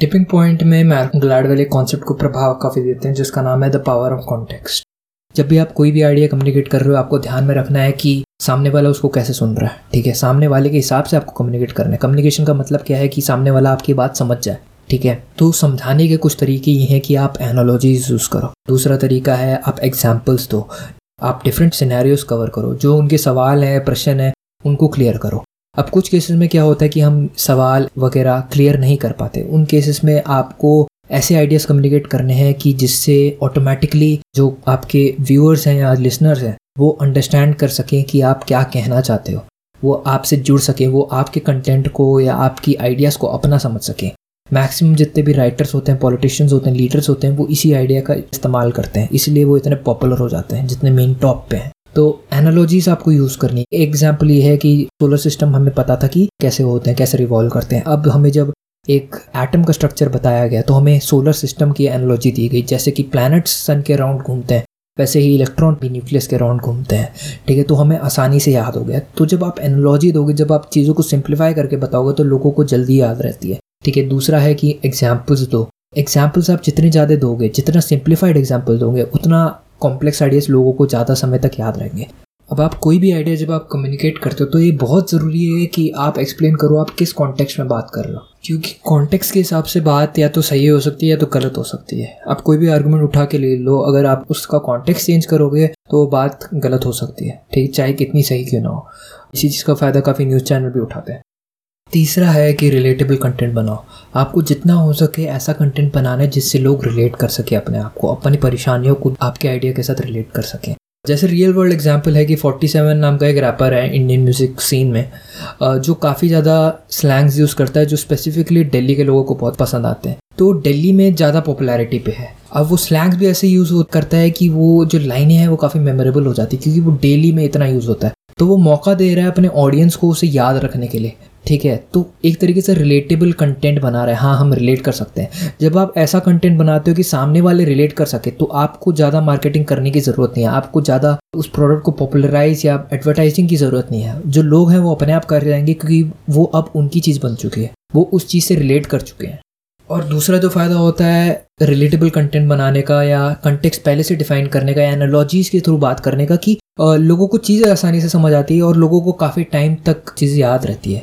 Tipping point में Malcolm Gladwell एक concept को प्रभाव काफ़ी देते हैं, जिसका नाम है द पावर ऑफ़ कॉन्टेक्स्ट। जब भी आप कोई भी आइडिया कम्युनिकेट कर रहे हो, आपको ध्यान में रखना है कि सामने वाला उसको कैसे सुन रहा है, ठीक है? सामने वाले के हिसाब से आपको कम्युनिकेट करना है। कम्युनिकेशन का मतलब क्या है कि सामने वाला आपकी बात समझ जाए, ठीक है? तो समझाने के कुछ तरीके ये हैं कि आप एनोलॉजीज यूज़ करो। दूसरा तरीका है, आप एग्जाम्पल्स दो। आप डिफरेंट सिनेरियोज कवर करो। जो उनके सवाल हैं, प्रश्न है, उनको क्लियर करो। अब कुछ केसेस में क्या होता है कि हम सवाल वगैरह क्लियर नहीं कर पाते। उन केसेस में आपको ऐसे आइडियाज़ कम्युनिकेट करने हैं कि जिससे ऑटोमेटिकली जो आपके व्यूअर्स हैं या लिसनर्स हैं, वो अंडरस्टैंड कर सकें कि आप क्या कहना चाहते हो। वो आपसे जुड़ सकें, वो आपके कंटेंट को या आपकी आइडियाज़ को अपना समझ सकें। मैक्सिमम जितने भी राइटर्स होते हैं पॉलिटिशियंस होते हैं लीडर्स होते हैं, वो इसी आइडिया का इस्तेमाल करते हैं। इसलिए वो इतने पॉपुलर हो जाते हैं, जितने मेन टॉप पे हैं। तो एनालॉजीज आपको यूज़ करनी है। एग्ज़ाम्पल ये है कि सोलर सिस्टम हमें पता था कि कैसे होते हैं, कैसे रिवॉल्व करते हैं। अब हमें जब एक एटम का स्ट्रक्चर बताया गया तो हमें सोलर सिस्टम की एनालॉजी दी गई। जैसे कि प्लैनेट्स सन के अराउंड घूमते हैं, वैसे ही इलेक्ट्रॉन भी न्यूक्लियस के अराउंड घूमते हैं। ठीक है तो हमें आसानी से याद हो गया। तो जब आप एनालॉजी दोगे, जब आप चीज़ों को सिंप्लीफाई करके बताओगे तो लोगों को जल्दी याद रहती है। ठीक है, दूसरा है कि एग्जाम्पल्स दो। एग्जाम्पल्स आप जितने ज़्यादा दोगे, जितना सिंप्लीफाइड एग्ज़ाम्पल दोगे, उतना कॉम्प्लेक्स आइडियाज़ लोगों को ज़्यादा समय तक याद रहेंगे। अब आप कोई भी आइडिया जब आप कम्युनिकेट करते हो तो ये बहुत ज़रूरी है कि आप एक्सप्लेन करो, आप किस कॉन्टेक्स्ट में बात कर रहे हो। क्योंकि कॉन्टेक्स्ट के हिसाब से बात या तो सही हो सकती है या तो गलत हो सकती है। आप कोई भी आर्गूमेंट उठा के ले लो, अगर आप उसका कॉन्टेक्स्ट चेंज करोगे तो बात गलत हो सकती है। ठीक चाहे कितनी सही क्यों ना हो। इसी चीज़ का फ़ायदा काफ़ी न्यूज़ चैनल भी उठाते हैं। तीसरा है कि रिलेटेबल कंटेंट बनाओ। आपको जितना हो सके ऐसा कंटेंट बनाना है जिससे लोग रिलेट कर सके अपने आप को, अपनी परेशानियों को आपके आइडिया के साथ रिलेट कर सकें। जैसे रियल वर्ल्ड एग्जांपल है कि 47 नाम का एक रैपर है इंडियन म्यूज़िक सीन में जो काफ़ी ज़्यादा स्लैंग्स यूज़ करता है, जो स्पेसिफिकली दिल्ली के लोगों को बहुत पसंद आते हैं। तो दिल्ली में ज़्यादा पॉपुलैरिटी पे है। अब वो स्लैंग्स भी ऐसे यूज़ करता है कि वो जो लाइनें हैं वो काफ़ी मेमोरेबल हो जाती है, क्योंकि वो डेली में इतना यूज़ होता है। तो वो मौका दे रहा है अपने ऑडियंस को उसे याद रखने के लिए। ठीक है तो एक तरीके से रिलेटेबल कंटेंट बना रहे हैं। हाँ हम रिलेट कर सकते हैं। जब आप ऐसा कंटेंट बनाते हो कि सामने वाले रिलेट कर सके तो आपको ज़्यादा मार्केटिंग करने की ज़रूरत नहीं है। आपको ज़्यादा उस प्रोडक्ट को पॉपुलराइज या एडवर्टाइजिंग की ज़रूरत नहीं है। जो लोग हैं, वो अपने आप कर जाएँगे, क्योंकि वो अब उनकी चीज़ बन चुकी है। वो उस चीज़ से रिलेट कर चुके हैं। और दूसरा जो फ़ायदा होता है रिलेटेबल कंटेंट बनाने का या कंटेक्स पहले से डिफाइन करने का या एनालॉजीज़ के थ्रू बात करने का कि लोगों को चीज़ें आसानी से समझ आती है और लोगों को काफ़ी टाइम तक चीज़ें याद रहती है।